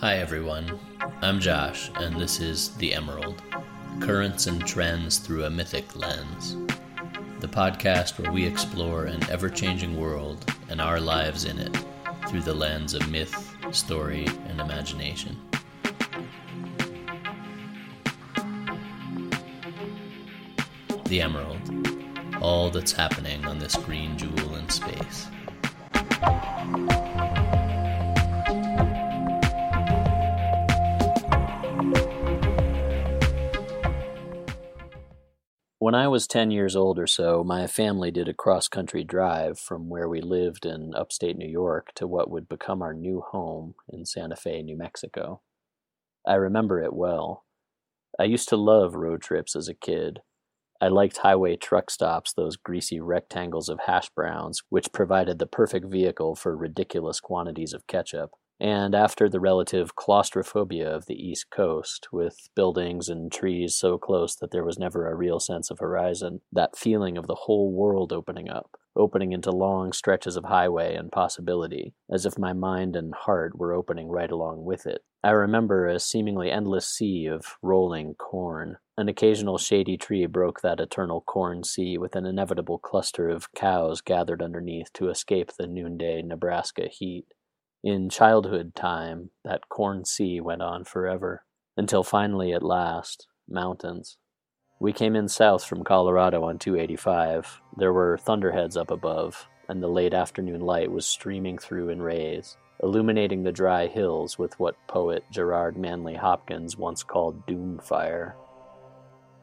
Hi, everyone. I'm Josh, and this is The Emerald Currents and Trends Through a Mythic Lens. The podcast where we explore an ever changing world and our lives in it through the lens of myth, story, and imagination. The Emerald. All that's happening on this green jewel in space. When I was 10 years old or so, my family did a cross country drive from where we lived in upstate New York to what would become our new home in Santa Fe, New Mexico. I remember it well. I used to love road trips as a kid. I liked highway truck stops, those greasy rectangles of hash browns, which provided the perfect vehicle for ridiculous quantities of ketchup. And after the relative claustrophobia of the East Coast, with buildings and trees so close that there was never a real sense of horizon, that feeling of the whole world opening up, opening into long stretches of highway and possibility, as if my mind and heart were opening right along with it. I remember a seemingly endless sea of rolling corn. An occasional shady tree broke that eternal corn sea with an inevitable cluster of cows gathered underneath to escape the noonday Nebraska heat. In childhood time, that corn sea went on forever, until finally, at last, mountains. We came in south from Colorado on 285. There were thunderheads up above, and the late afternoon light was streaming through in rays, illuminating the dry hills with what poet Gerard Manley Hopkins once called doom fire.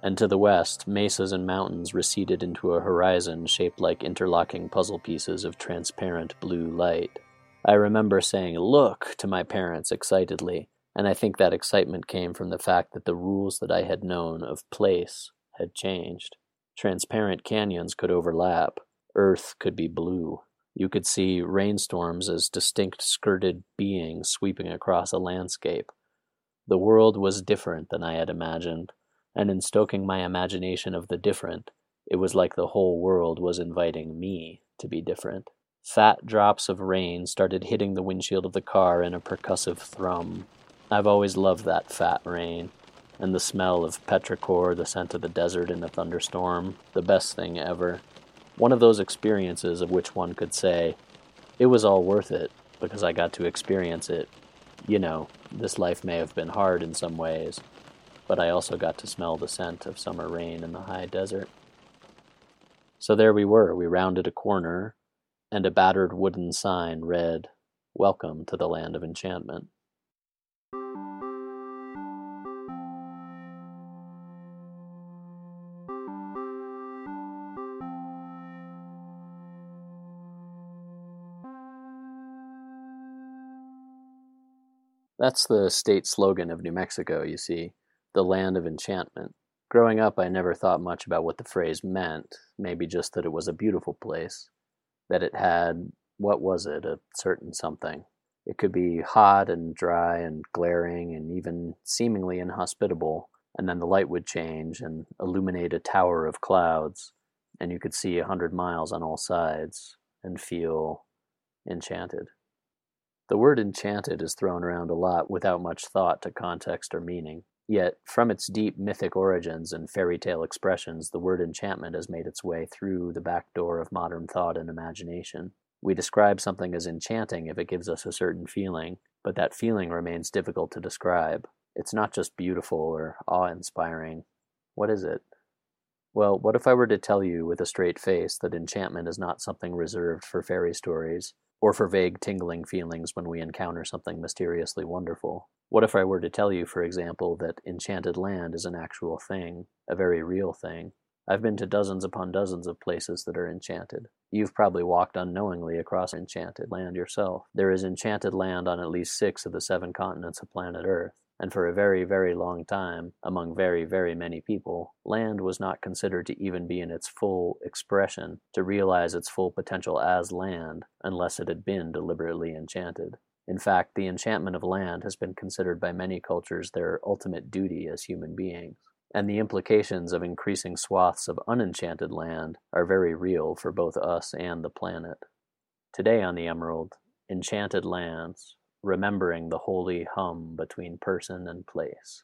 And to the west, mesas and mountains receded into a horizon shaped like interlocking puzzle pieces of transparent blue light. I remember saying, Look, to my parents excitedly, and I think that excitement came from the fact that the rules that I had known of place had changed. Transparent canyons could overlap, earth could be blue. You could see rainstorms as distinct skirted beings sweeping across a landscape. The world was different than I had imagined, and in stoking my imagination of the different, it was like the whole world was inviting me to be different. Fat drops of rain started hitting the windshield of the car in a percussive thrum. I've always loved that fat rain, and the smell of petrichor, the scent of the desert in a thunderstorm, the best thing ever. One of those experiences of which one could say, it was all worth it because I got to experience it. You know, this life may have been hard in some ways, but I also got to smell the scent of summer rain in the high desert. So there we were. We rounded a corner, and a battered wooden sign read, Welcome to the Land of Enchantment. That's the state slogan of New Mexico, you see, the land of enchantment. Growing up, I never thought much about what the phrase meant, maybe just that it was a beautiful place that it had what was it a certain something. It could be hot and dry and glaring and even seemingly inhospitable and then the light would change and illuminate a tower of clouds and you could see a hundred miles on all sides and feel enchanted. The word enchanted is thrown around a lot without much thought to context or meaning Yet, from its deep mythic origins and fairy tale expressions, the word enchantment has made its way through the back door of modern thought and imagination. We describe something as enchanting if it gives us a certain feeling, but that feeling remains difficult to describe. It's not just beautiful or awe inspiring. What is it? Well, what if I were to tell you with a straight face that enchantment is not something reserved for fairy stories, or for vague tingling feelings when we encounter something mysteriously wonderful? What if I were to tell you, for example, that Enchanted Land is an actual thing, a very real thing? I've been to dozens upon dozens of places that are enchanted. You've probably walked unknowingly across enchanted land yourself. There is enchanted land on at least six of the seven continents of planet Earth. And for a very, very long time, among very, very many people, land was not considered to even be in its full expression, to realize its full potential as land, unless it had been deliberately enchanted. In fact, the enchantment of land has been considered by many cultures their ultimate duty as human beings, and the implications of increasing swaths of unenchanted land are very real for both us and the planet. Today on the Emerald, enchanted lands, remembering the holy hum between person and place.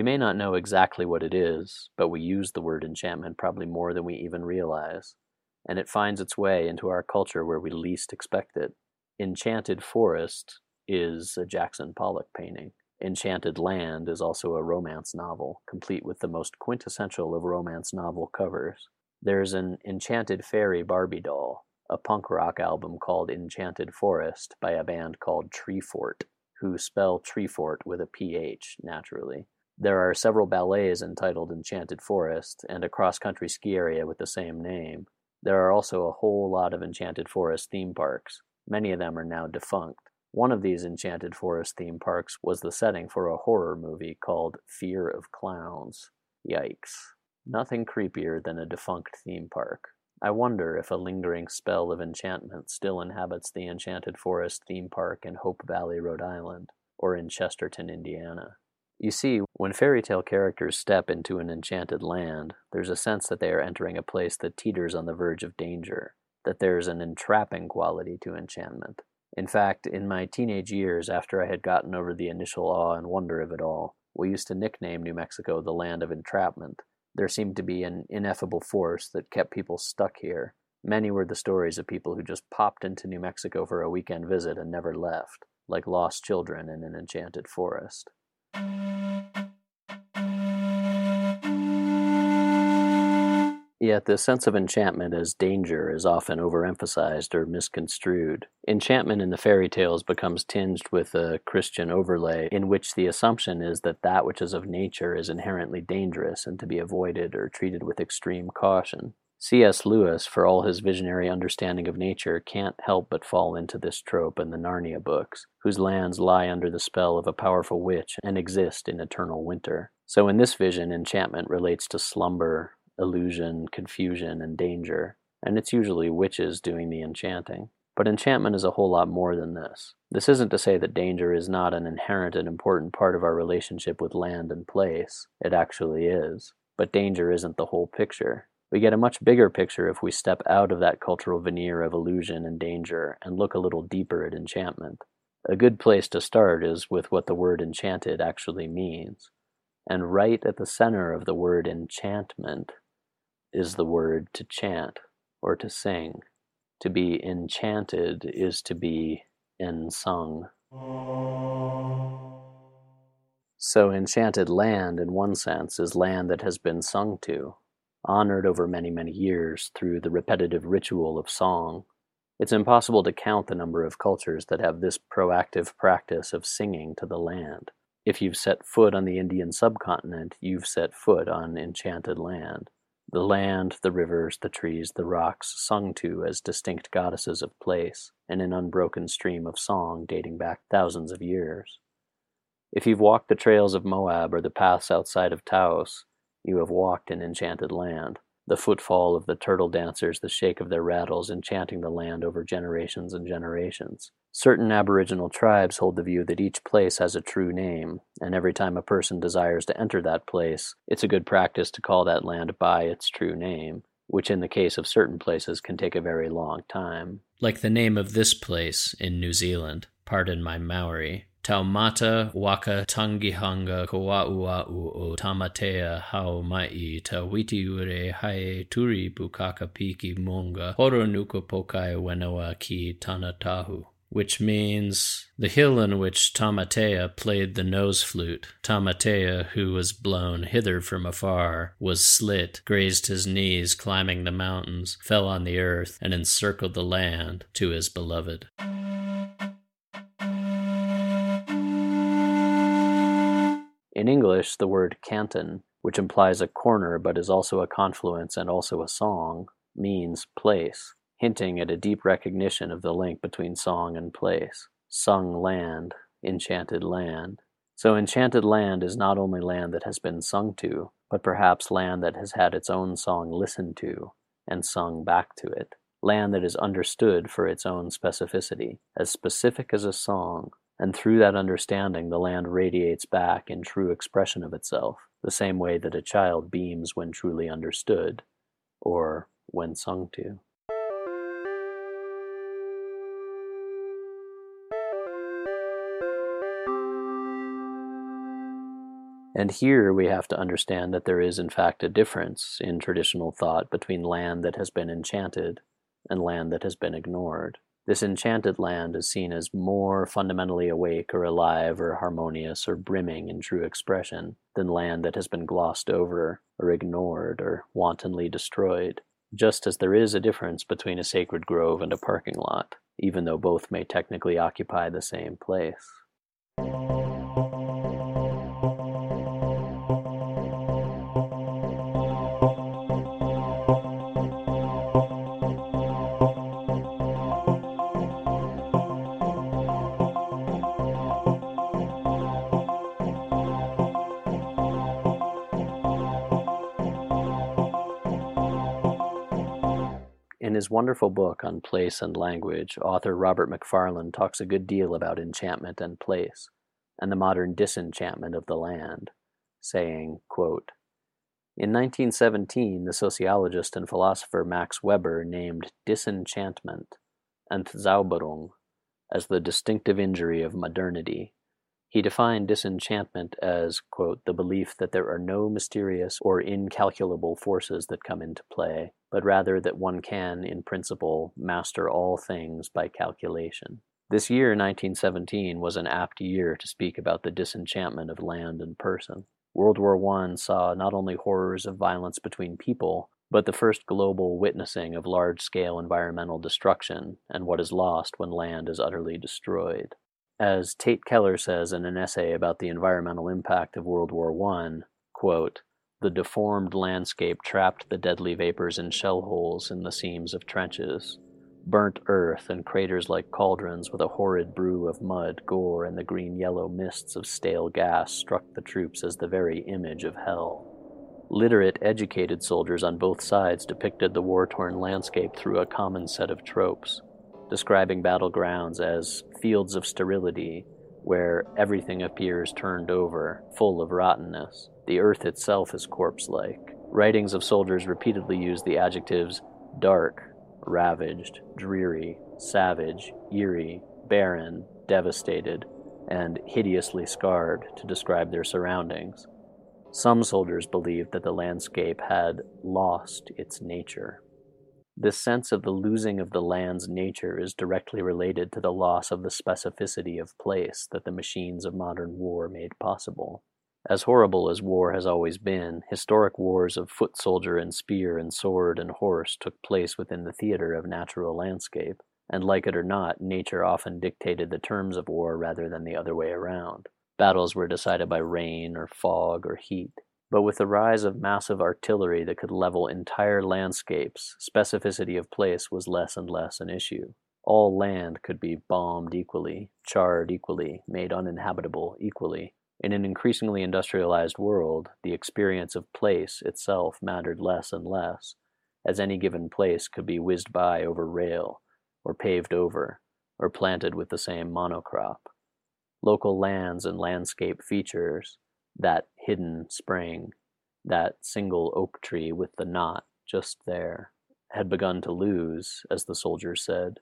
We may not know exactly what it is, but we use the word enchantment probably more than we even realize, and it finds its way into our culture where we least expect it. Enchanted Forest is a Jackson Pollock painting. Enchanted Land is also a romance novel, complete with the most quintessential of romance novel covers. There's an Enchanted Fairy Barbie doll, a punk rock album called Enchanted Forest by a band called Treephort, who spell Treephort with a PH, naturally. There are several ballets entitled Enchanted Forest and a cross country ski area with the same name. There are also a whole lot of Enchanted Forest theme parks. Many of them are now defunct. One of these Enchanted Forest theme parks was the setting for a horror movie called Fear of Clowns. Yikes. Nothing creepier than a defunct theme park. I wonder if a lingering spell of enchantment still inhabits the Enchanted Forest theme park in Hope Valley, Rhode Island, or in Chesterton, Indiana. You see, when fairy tale characters step into an enchanted land, there's a sense that they are entering a place that teeters on the verge of danger, that there's an entrapping quality to enchantment. In fact, in my teenage years, after I had gotten over the initial awe and wonder of it all, we used to nickname New Mexico the land of entrapment. There seemed to be an ineffable force that kept people stuck here. Many were the stories of people who just popped into New Mexico for a weekend visit and never left, like lost children in an enchanted forest. Yet the sense of enchantment as danger is often overemphasized or misconstrued. Enchantment in the fairy tales becomes tinged with a Christian overlay in which the assumption is that that which is of nature is inherently dangerous and to be avoided or treated with extreme caution. C.S. Lewis, for all his visionary understanding of nature, can't help but fall into this trope in the Narnia books, whose lands lie under the spell of a powerful witch and exist in eternal winter. So in this vision, enchantment relates to slumber, illusion, confusion, and danger, and it's usually witches doing the enchanting. But enchantment is a whole lot more than this. This isn't to say that danger is not an inherent and important part of our relationship with land and place. It actually is. But danger isn't the whole picture. We get a much bigger picture if we step out of that cultural veneer of illusion and danger and look a little deeper at enchantment. A good place to start is with what the word enchanted actually means. And right at the center of the word enchantment is the word to chant or to sing. To be enchanted is to be ensung. So, enchanted land, in one sense, is land that has been sung to, honored over many, many years through the repetitive ritual of song. It's impossible to count the number of cultures that have this proactive practice of singing to the land. If you've set foot on the Indian subcontinent, you've set foot on enchanted land. The land, the rivers, the trees, the rocks, sung to as distinct goddesses of place, in an unbroken stream of song dating back thousands of years. If you've walked the trails of Moab or the paths outside of Taos, you have walked in enchanted land. The footfall of the turtle dancers, the shake of their rattles, enchanting the land over generations and generations. Certain Aboriginal tribes hold the view that each place has a true name, and every time a person desires to enter that place, it's a good practice to call that land by its true name, which in the case of certain places can take a very long time. Like the name of this place in New Zealand, pardon my Maori, Taumata waka tangihanga kauauau o tamatea hau mai ta witi ure hae turi bukaka piki monga horo nuka pokai wenoa ki tanatahu which means the hill on which Tamatea played the nose flute. Tamatea, who was blown hither from afar, was slit, grazed his knees climbing the mountains, fell on the earth, and encircled the land to his beloved. In English, the word canton, which implies a corner but is also a confluence and also a song, means place, hinting at a deep recognition of the link between song and place. Sung land, enchanted land. So, enchanted land is not only land that has been sung to, but perhaps land that has had its own song listened to and sung back to it, land that is understood for its own specificity, as specific as a song, and through that understanding the land radiates back in true expression of itself, the same way that a child beams when truly understood, or when sung to. And here we have to understand that there is, in fact, a difference in traditional thought between land that has been enchanted and land that has been ignored. This enchanted land is seen as more fundamentally awake or alive or harmonious or brimming in true expression than land that has been glossed over or ignored or wantonly destroyed. Just as there is a difference between a sacred grove and a parking lot, even though both may technically occupy the same place. Wonderful book on place and language, author Robert Macfarlane talks a good deal about enchantment and place, and the modern disenchantment of the land, saying, quote, In 1917, the sociologist and philosopher Max Weber named disenchantment, Entzauberung, as the distinctive injury of modernity. He defined disenchantment as, quote, the belief that there are no mysterious or incalculable forces that come into play, but rather that one can, in principle, master all things by calculation. This year, 1917, was an apt year to speak about the disenchantment of land and person. World War I saw not only horrors of violence between people, but the first global witnessing of large scale environmental destruction and what is lost when land is utterly destroyed. As Tait Keller says in an essay about the environmental impact of World War I, quote, the deformed landscape trapped the deadly vapors in shell holes in the seams of trenches. Burnt earth and craters like cauldrons with a horrid brew of mud, gore, and the green yellow mists of stale gas struck the troops as the very image of hell. Literate, educated soldiers on both sides depicted the war torn landscape through a common set of tropes describing battlegrounds as fields of sterility, where everything appears turned over, full of rottenness. The earth itself is corpse like. Writings of soldiers repeatedly use the adjectives dark, ravaged, dreary, savage, eerie, barren, devastated, and hideously scarred to describe their surroundings. Some soldiers believed that the landscape had lost its nature. This sense of the losing of the land's nature is directly related to the loss of the specificity of place that the machines of modern war made possible. As horrible as war has always been, historic wars of foot soldier and spear and sword and horse took place within the theater of natural landscape, and like it or not, nature often dictated the terms of war rather than the other way around. Battles were decided by rain or fog or heat. But with the rise of massive artillery that could level entire landscapes, specificity of place was less and less an issue. All land could be bombed equally, charred equally, made uninhabitable equally. In an increasingly industrialized world, the experience of place itself mattered less and less, as any given place could be whizzed by over rail, or paved over, or planted with the same monocrop. Local lands and landscape features, that hidden spring, that single oak tree with the knot just there, had begun to lose, as the soldiers said,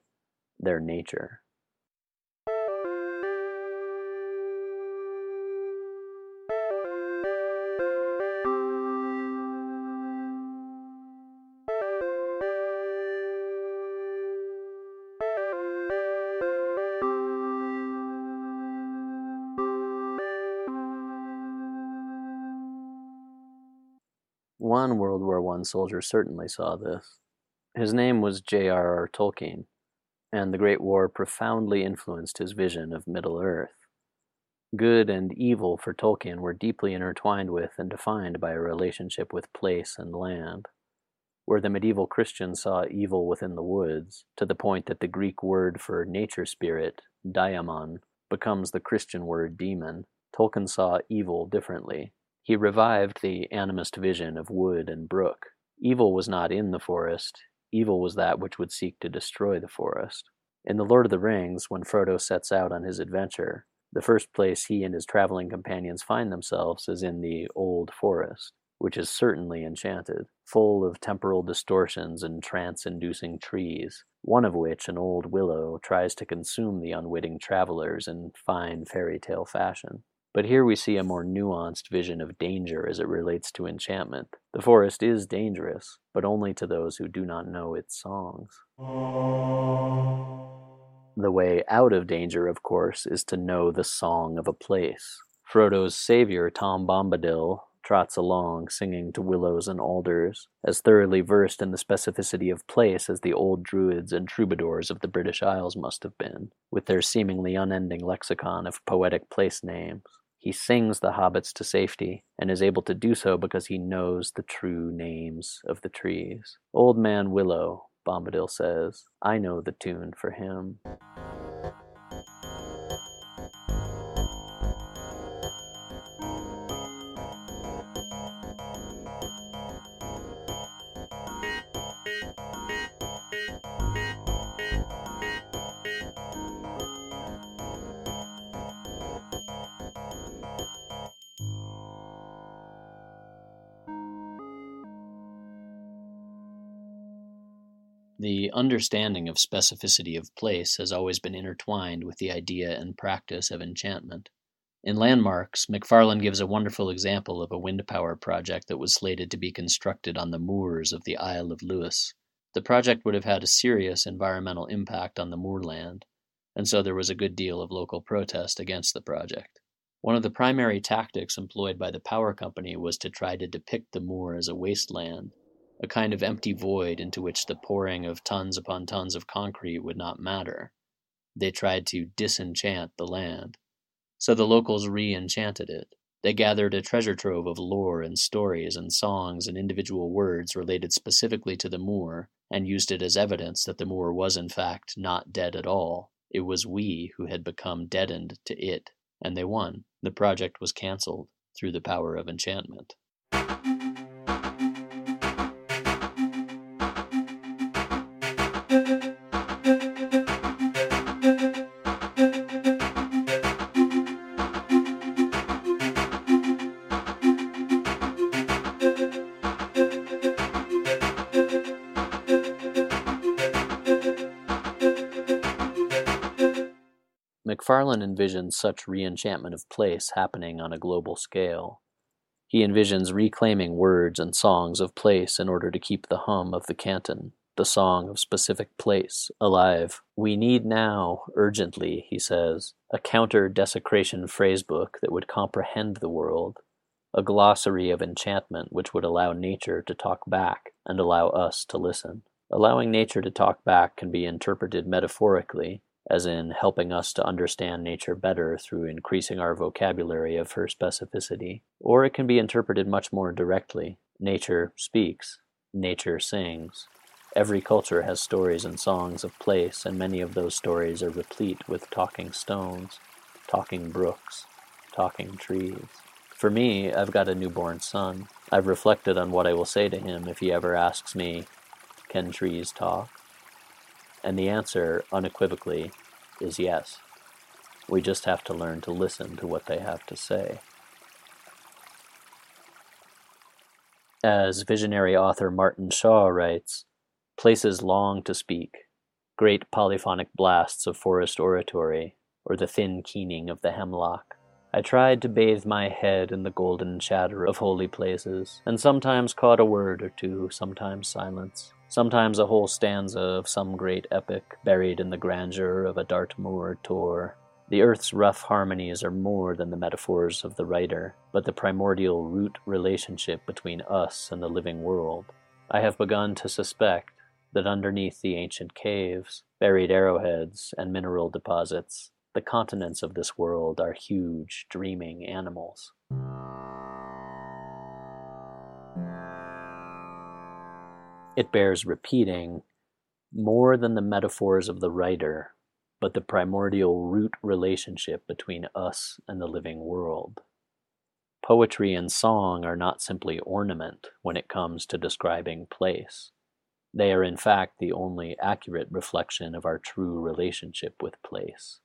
their nature. I soldier certainly saw this. His name was J.R.R. Tolkien, and the Great War profoundly influenced his vision of Middle Earth. Good and evil for Tolkien were deeply intertwined with and defined by a relationship with place and land. Where the medieval Christian saw evil within the woods, to the point that the Greek word for nature spirit, daimon, becomes the Christian word demon, Tolkien saw evil differently. He revived the animist vision of wood and brook. Evil was not in the forest, evil was that which would seek to destroy the forest. In The Lord of the Rings, when Frodo sets out on his adventure, the first place he and his traveling companions find themselves is in the Old Forest, which is certainly enchanted, full of temporal distortions and trance inducing trees, one of which, an old willow, tries to consume the unwitting travelers in fine fairy tale fashion. But here we see a more nuanced vision of danger as it relates to enchantment. The forest is dangerous, but only to those who do not know its songs. The way out of danger, of course, is to know the song of a place. Frodo's savior, Tom Bombadil, trots along, singing to willows and alders, as thoroughly versed in the specificity of place as the old druids and troubadours of the British Isles must have been, with their seemingly unending lexicon of poetic place names. He sings the hobbits to safety, and is able to do so because he knows the true names of the trees. Old Man Willow, Bombadil says, I know the tune for him. The understanding of specificity of place has always been intertwined with the idea and practice of enchantment. In Landmarks, Macfarlane gives a wonderful example of a wind power project that was slated to be constructed on the moors of the Isle of Lewis. The project would have had a serious environmental impact on the moorland, and so there was a good deal of local protest against the project. One of the primary tactics employed by the power company was to try to depict the moor as a wasteland a kind of empty void into which the pouring of tons upon tons of concrete would not matter. They tried to disenchant the land. So the locals re enchanted it. They gathered a treasure trove of lore and stories and songs and individual words related specifically to the moor, and used it as evidence that the moor was in fact not dead at all. It was we who had become deadened to it, and they won. The project was cancelled through the power of enchantment. Macfarlane envisions such reenchantment of place happening on a global scale. He envisions reclaiming words and songs of place in order to keep the hum of the canton, the song of specific place, alive. We need now, urgently, he says, a counter desecration phrasebook that would comprehend the world, a glossary of enchantment which would allow nature to talk back and allow us to listen. Allowing nature to talk back can be interpreted metaphorically as in helping us to understand nature better through increasing our vocabulary of her specificity. Or it can be interpreted much more directly. Nature speaks, nature sings. Every culture has stories and songs of place, and many of those stories are replete with talking stones, talking brooks, talking trees. For me, I've got a newborn son. I've reflected on what I will say to him if he ever asks me, Can trees talk? And the answer, unequivocally, is yes. We just have to learn to listen to what they have to say. As visionary author Martin Shaw writes, places long to speak, great polyphonic blasts of forest oratory, or the thin keening of the hemlock. I tried to bathe my head in the golden chatter of holy places, and sometimes caught a word or two, sometimes silence sometimes a whole stanza of some great epic buried in the grandeur of a Dartmoor tor. The earth's rough harmonies are more than the metaphors of the writer, but the primordial root relationship between us and the living world. I have begun to suspect that underneath the ancient caves, buried arrowheads, and mineral deposits, the continents of this world are huge, dreaming animals. It bears repeating more than the metaphors of the writer, but the primordial root relationship between us and the living world. Poetry and song are not simply ornament when it comes to describing place. They are, in fact, the only accurate reflection of our true relationship with place.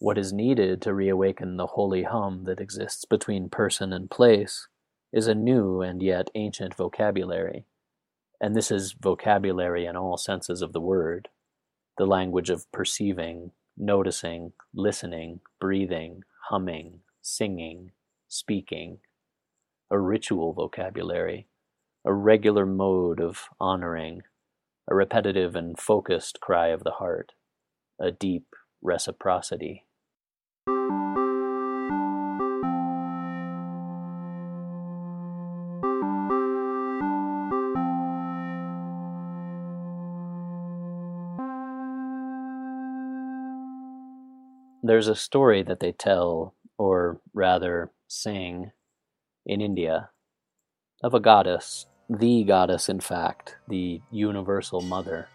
What is needed to reawaken the holy hum that exists between person and place is a new and yet ancient vocabulary. And this is vocabulary in all senses of the word. The language of perceiving, noticing, listening, breathing, humming, singing, speaking, a ritual vocabulary, a regular mode of honoring, a repetitive and focused cry of the heart, a deep reciprocity. There's a story that they tell, or rather sing, in India of a goddess, the goddess, in fact, the universal mother.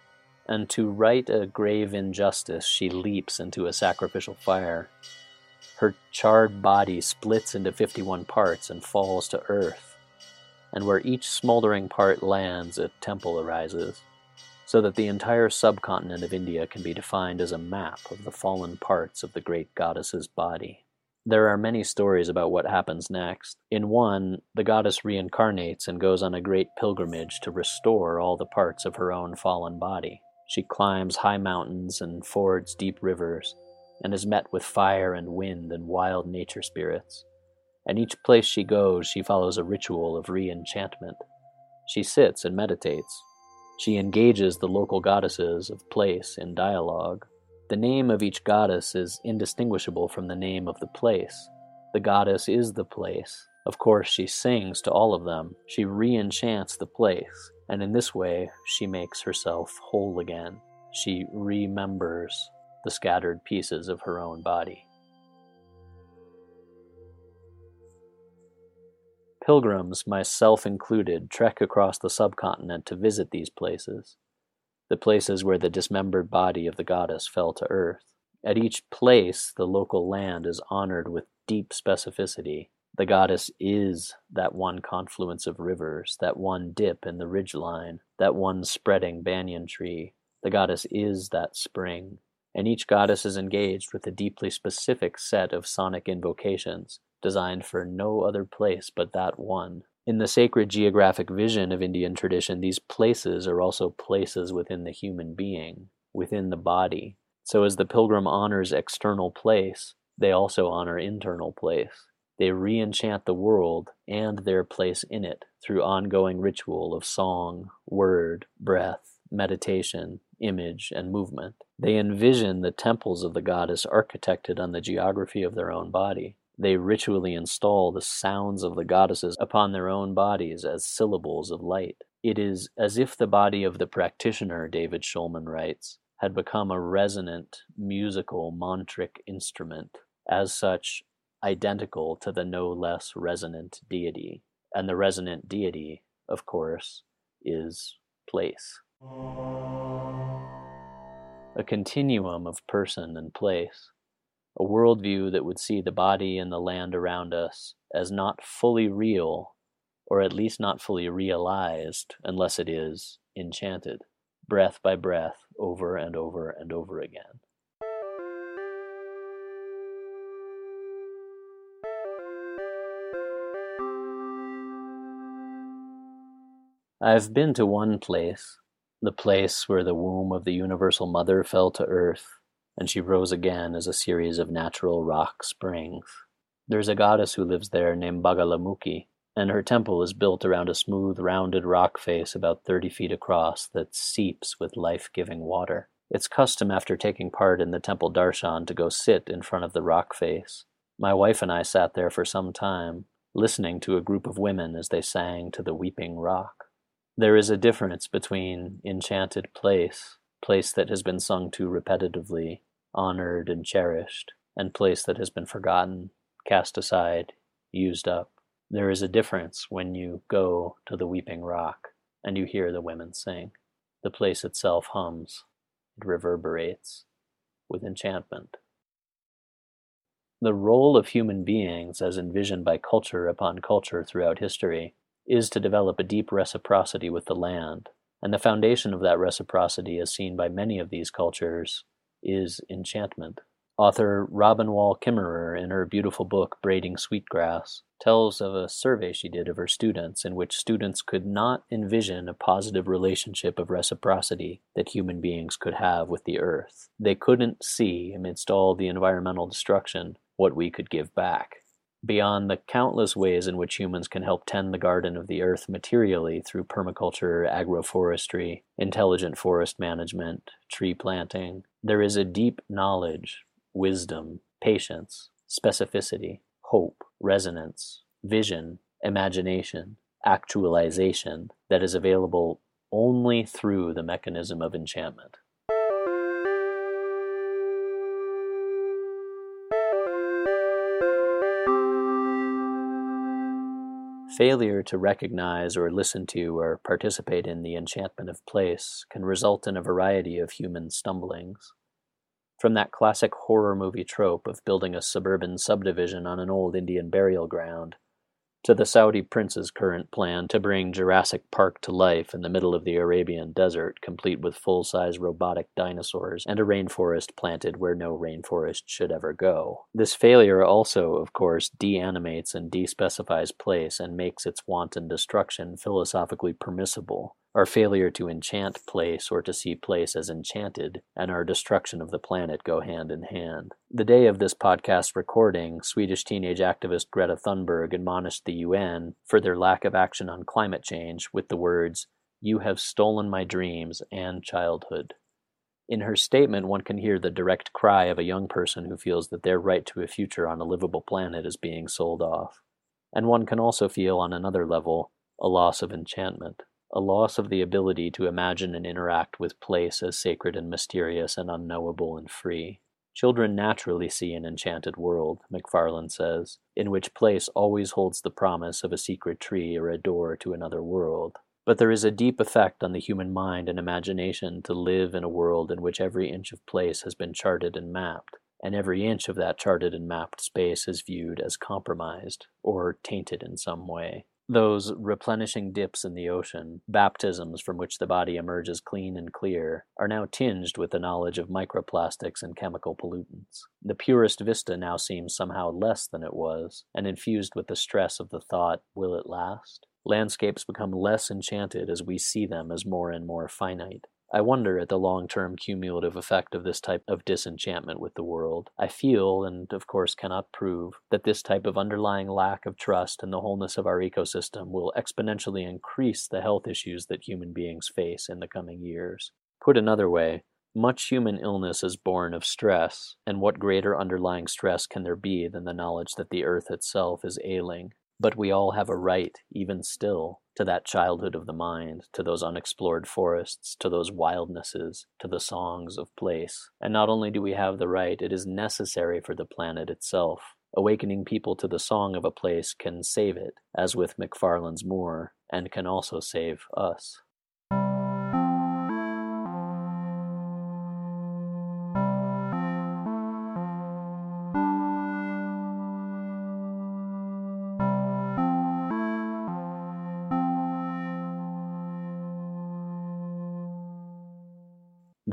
And to right a grave injustice, she leaps into a sacrificial fire. Her charred body splits into 51 parts and falls to earth. And where each smoldering part lands, a temple arises so that the entire subcontinent of India can be defined as a map of the fallen parts of the great goddess's body. There are many stories about what happens next. In one, the goddess reincarnates and goes on a great pilgrimage to restore all the parts of her own fallen body. She climbs high mountains and fords deep rivers, and is met with fire and wind and wild nature spirits. And each place she goes, she follows a ritual of re enchantment. She sits and meditates, she engages the local goddesses of place in dialogue. The name of each goddess is indistinguishable from the name of the place. The goddess is the place. Of course, she sings to all of them. She re enchants the place, and in this way, she makes herself whole again. She remembers the scattered pieces of her own body. Pilgrims, myself included, trek across the subcontinent to visit these places, the places where the dismembered body of the goddess fell to earth. At each place, the local land is honored with deep specificity. The goddess is that one confluence of rivers, that one dip in the ridge line, that one spreading banyan tree. The goddess is that spring, and each goddess is engaged with a deeply specific set of sonic invocations designed for no other place but that one. In the sacred geographic vision of Indian tradition, these places are also places within the human being, within the body. So as the pilgrim honors external place, they also honor internal place. They re enchant the world and their place in it through ongoing ritual of song, word, breath, meditation, image, and movement. They envision the temples of the goddess architected on the geography of their own body. They ritually install the sounds of the goddesses upon their own bodies as syllables of light. It is as if the body of the practitioner, David Shulman writes, had become a resonant musical mantric instrument, as such, identical to the no less resonant deity. And the resonant deity, of course, is place. A continuum of person and place a worldview that would see the body and the land around us as not fully real, or at least not fully realized, unless it is enchanted, breath by breath, over and over and over again. I've been to one place, the place where the womb of the Universal Mother fell to earth and she rose again as a series of natural rock springs. There's a goddess who lives there named Bagalamukhi, and her temple is built around a smooth, rounded rock face about 30 feet across that seeps with life giving water. It's custom after taking part in the temple darshan to go sit in front of the rock face. My wife and I sat there for some time, listening to a group of women as they sang to the weeping rock. There is a difference between enchanted place place that has been sung to repetitively, honored and cherished, and place that has been forgotten, cast aside, used up. There is a difference when you go to the weeping rock and you hear the women sing. The place itself hums, it reverberates with enchantment. The role of human beings, as envisioned by culture upon culture throughout history, is to develop a deep reciprocity with the land, and the foundation of that reciprocity, as seen by many of these cultures, is enchantment. Author Robin Wall Kimmerer, in her beautiful book Braiding Sweetgrass, tells of a survey she did of her students in which students could not envision a positive relationship of reciprocity that human beings could have with the earth. They couldn't see, amidst all the environmental destruction, what we could give back. Beyond the countless ways in which humans can help tend the garden of the earth materially through permaculture, agroforestry, intelligent forest management, tree planting, there is a deep knowledge wisdom, patience, specificity, hope, resonance, vision, imagination, actualization that is available only through the mechanism of enchantment. Failure to recognize or listen to or participate in the enchantment of place can result in a variety of human stumblings. From that classic horror movie trope of building a suburban subdivision on an old Indian burial ground, to the Saudi prince's current plan to bring Jurassic Park to life in the middle of the Arabian desert, complete with full size robotic dinosaurs and a rainforest planted where no rainforest should ever go. This failure also, of course, deanimates and despecifies place and makes its wanton destruction philosophically permissible our failure to enchant place or to see place as enchanted and our destruction of the planet go hand in hand. The day of this podcast recording, Swedish teenage activist Greta Thunberg admonished the UN for their lack of action on climate change with the words, You have stolen my dreams and childhood. In her statement, one can hear the direct cry of a young person who feels that their right to a future on a livable planet is being sold off. And one can also feel, on another level, a loss of enchantment a loss of the ability to imagine and interact with place as sacred and mysterious and unknowable and free. Children naturally see an enchanted world, Macfarlane says, in which place always holds the promise of a secret tree or a door to another world. But there is a deep effect on the human mind and imagination to live in a world in which every inch of place has been charted and mapped, and every inch of that charted and mapped space is viewed as compromised or tainted in some way. Those replenishing dips in the ocean, baptisms from which the body emerges clean and clear, are now tinged with the knowledge of microplastics and chemical pollutants. The purest vista now seems somehow less than it was, and infused with the stress of the thought, will it last? Landscapes become less enchanted as we see them as more and more finite. I wonder at the long term cumulative effect of this type of disenchantment with the world. I feel, and of course cannot prove, that this type of underlying lack of trust in the wholeness of our ecosystem will exponentially increase the health issues that human beings face in the coming years. Put another way, much human illness is born of stress, and what greater underlying stress can there be than the knowledge that the earth itself is ailing? But we all have a right, even still, to that childhood of the mind, to those unexplored forests, to those wildnesses, to the songs of place. And not only do we have the right, it is necessary for the planet itself. Awakening people to the song of a place can save it, as with Macfarlane's Moor, and can also save us.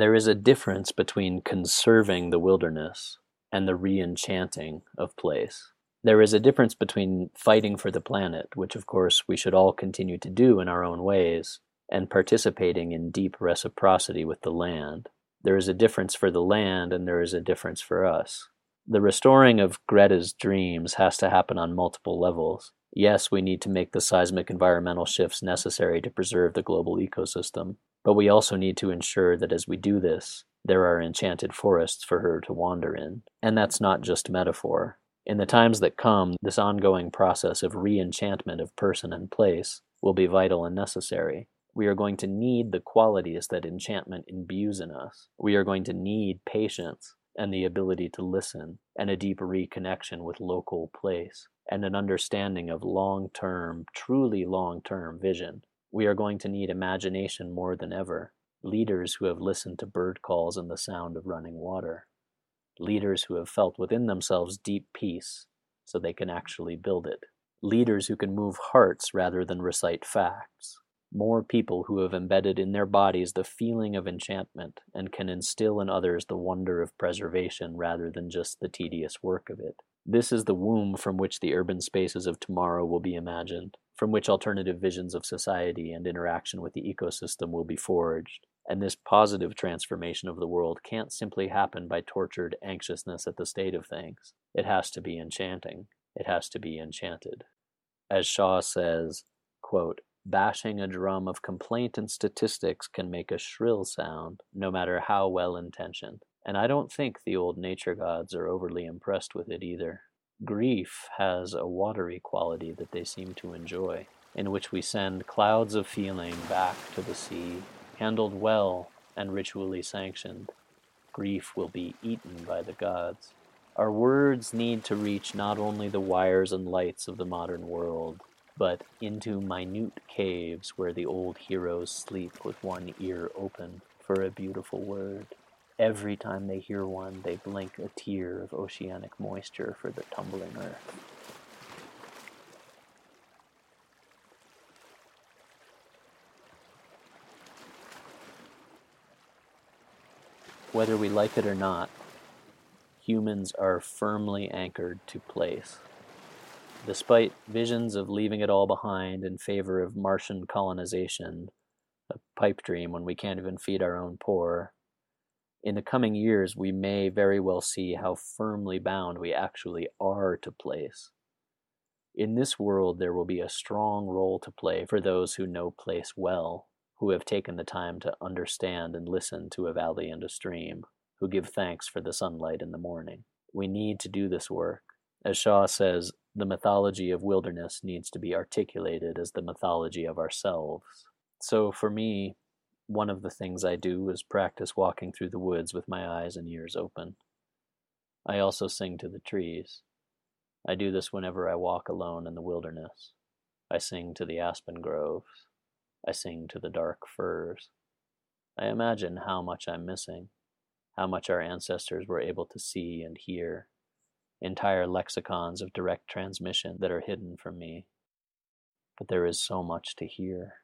There is a difference between conserving the wilderness and the re-enchanting of place. There is a difference between fighting for the planet, which of course we should all continue to do in our own ways, and participating in deep reciprocity with the land. There is a difference for the land and there is a difference for us. The restoring of Greta's dreams has to happen on multiple levels. Yes, we need to make the seismic environmental shifts necessary to preserve the global ecosystem, but we also need to ensure that as we do this, there are enchanted forests for her to wander in. And that's not just metaphor. In the times that come, this ongoing process of re enchantment of person and place will be vital and necessary. We are going to need the qualities that enchantment imbues in us. We are going to need patience and the ability to listen and a deep reconnection with local place and an understanding of long term, truly long term vision we are going to need imagination more than ever, leaders who have listened to bird calls and the sound of running water, leaders who have felt within themselves deep peace so they can actually build it, leaders who can move hearts rather than recite facts, more people who have embedded in their bodies the feeling of enchantment and can instill in others the wonder of preservation rather than just the tedious work of it. This is the womb from which the urban spaces of tomorrow will be imagined, from which alternative visions of society and interaction with the ecosystem will be forged. And this positive transformation of the world can't simply happen by tortured anxiousness at the state of things. It has to be enchanting. It has to be enchanted. As Shaw says, quote, bashing a drum of complaint and statistics can make a shrill sound, no matter how well intentioned. And I don't think the old nature gods are overly impressed with it either. Grief has a watery quality that they seem to enjoy, in which we send clouds of feeling back to the sea, handled well and ritually sanctioned. Grief will be eaten by the gods. Our words need to reach not only the wires and lights of the modern world, but into minute caves where the old heroes sleep with one ear open for a beautiful word. Every time they hear one, they blink a tear of oceanic moisture for the tumbling earth. Whether we like it or not, humans are firmly anchored to place. Despite visions of leaving it all behind in favor of Martian colonization, a pipe dream when we can't even feed our own poor, in the coming years we may very well see how firmly bound we actually are to place. In this world, there will be a strong role to play for those who know place well, who have taken the time to understand and listen to a valley and a stream, who give thanks for the sunlight in the morning. We need to do this work. As Shaw says, the mythology of wilderness needs to be articulated as the mythology of ourselves. So for me, one of the things I do is practice walking through the woods with my eyes and ears open. I also sing to the trees. I do this whenever I walk alone in the wilderness. I sing to the aspen groves. I sing to the dark firs. I imagine how much I'm missing, how much our ancestors were able to see and hear entire lexicons of direct transmission that are hidden from me. But there is so much to hear.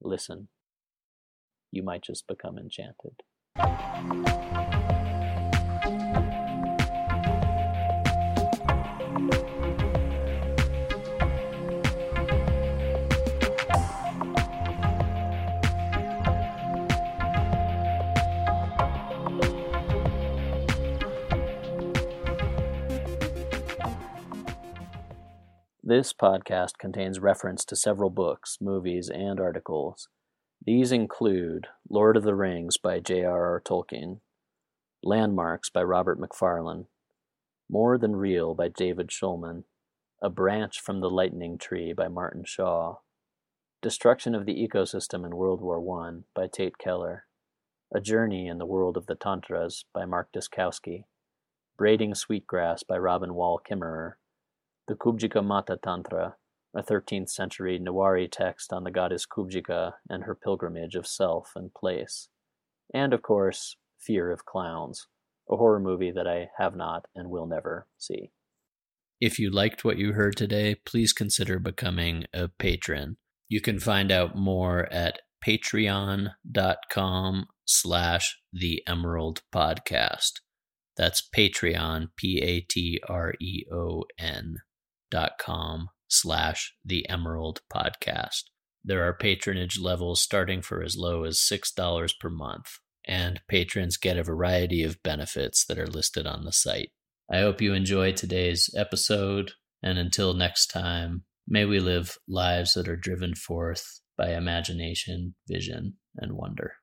Listen. You might just become enchanted. This podcast contains reference to several books, movies, and articles. These include Lord of the Rings by J.R.R. Tolkien, Landmarks by Robert Macfarlane, More Than Real by David Shulman, A Branch from the Lightning Tree by Martin Shaw, Destruction of the Ecosystem in World War I by Tait Keller, A Journey in the World of the Tantras by Mark Dyczkowski, Braiding Sweetgrass by Robin Wall Kimmerer, the Kubjika Mata Tantra, a 13th century Newari text on the goddess Kubjika and her pilgrimage of self and place. And, of course, Fear of Clowns, a horror movie that I have not and will never see. If you liked what you heard today, please consider becoming a patron. You can find out more at patreon.com slash the emerald podcast. That's Patreon, P A T R E O N dot com slash the emerald podcast. There are patronage levels starting for as low as $6 per month and patrons get a variety of benefits that are listed on the site. I hope you enjoy today's episode and until next time may we live lives that are driven forth by imagination vision and wonder